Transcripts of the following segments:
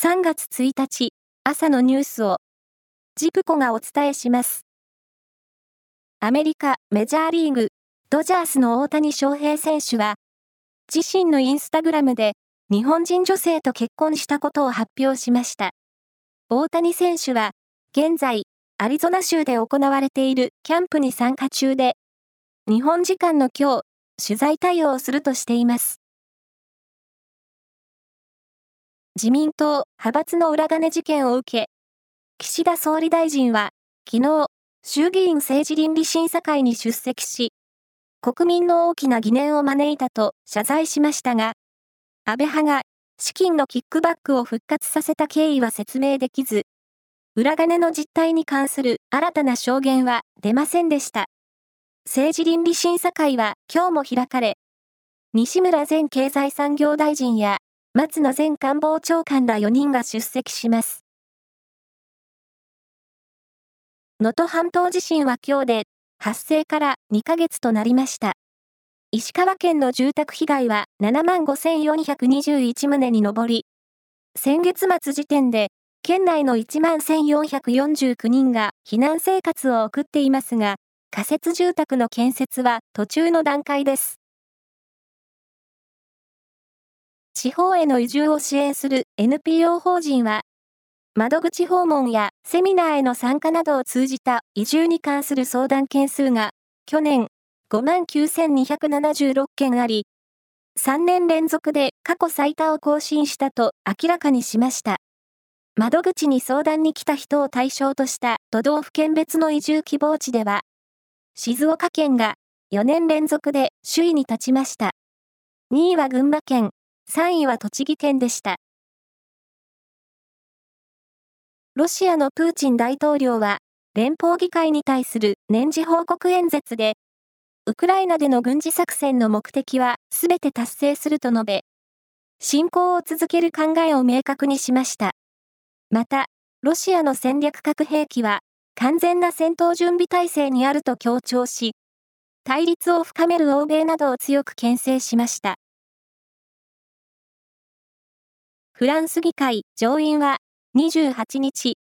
3月1日朝のニュースをジプコがお伝えします。アメリカメジャーリーグドジャースの大谷翔平選手は自身のインスタグラムで日本人女性と結婚したことを発表しました。大谷選手は現在アリゾナ州で行われているキャンプに参加中で日本時間の今日取材対応をするとしています。自民党派閥の裏金事件を受け、岸田総理大臣は、昨日、衆議院政治倫理審査会に出席し、国民の大きな疑念を招いたと謝罪しましたが、安倍派が資金のキックバックを復活させた経緯は説明できず、裏金の実態に関する新たな証言は出ませんでした。政治倫理審査会は今日も開かれ、西村前経済産業大臣や松野前官房長官ら4人が出席します。能登半島地震は今日で発生から2ヶ月となりました。石川県の住宅被害は7万5421棟に上り、先月末時点で県内の1万1449人が避難生活を送っていますが、仮設住宅の建設は途中の段階です。地方への移住を支援する NPO 法人は、窓口訪問やセミナーへの参加などを通じた移住に関する相談件数が、去年59,276件あり、3年連続で過去最多を更新したと明らかにしました。窓口に相談に来た人を対象とした都道府県別の移住希望地では、静岡県が4年連続で首位に立ちました。2位は群馬県、3位は栃木県でした。ロシアのプーチン大統領は、連邦議会に対する年次報告演説で、ウクライナでの軍事作戦の目的は全て達成すると述べ、侵攻を続ける考えを明確にしました。また、ロシアの戦略核兵器は完全な戦闘準備態勢にあると強調し、対立を深める欧米などを強く牽制しました。フランス議会上院は28日、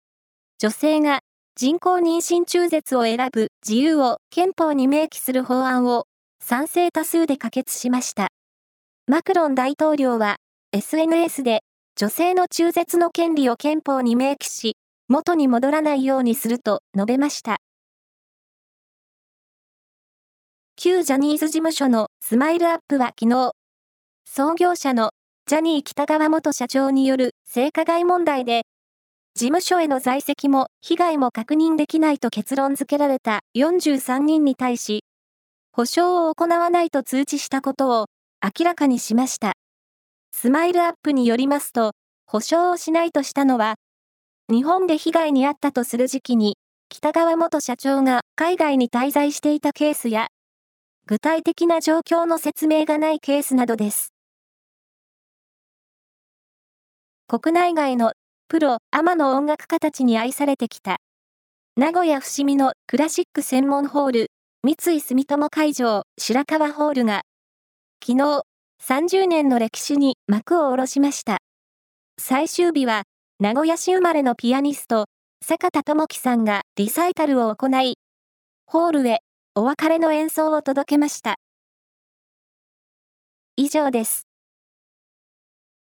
女性が人工妊娠中絶を選ぶ自由を憲法に明記する法案を賛成多数で可決しました。マクロン大統領は SNS で女性の中絶の権利を憲法に明記し、元に戻らないようにすると述べました。旧ジャニーズ事務所のスマイルアップは昨日、創業者のジャニー北川元社長による性加害問題で、事務所への在籍も被害も確認できないと結論付けられた43人に対し、保証を行わないと通知したことを明らかにしました。スマイルアップによりますと、保証をしないとしたのは、日本で被害に遭ったとする時期に、北川元社長が海外に滞在していたケースや、具体的な状況の説明がないケースなどです。国内外のプロ、アマの音楽家たちに愛されてきた。名古屋伏見のクラシック専門ホール、三井住友会場白川ホールが、昨日、30年の歴史に幕を下ろしました。最終日は、名古屋市生まれのピアニスト、坂田智樹さんがリサイタルを行い、ホールへお別れの演奏を届けました。以上です。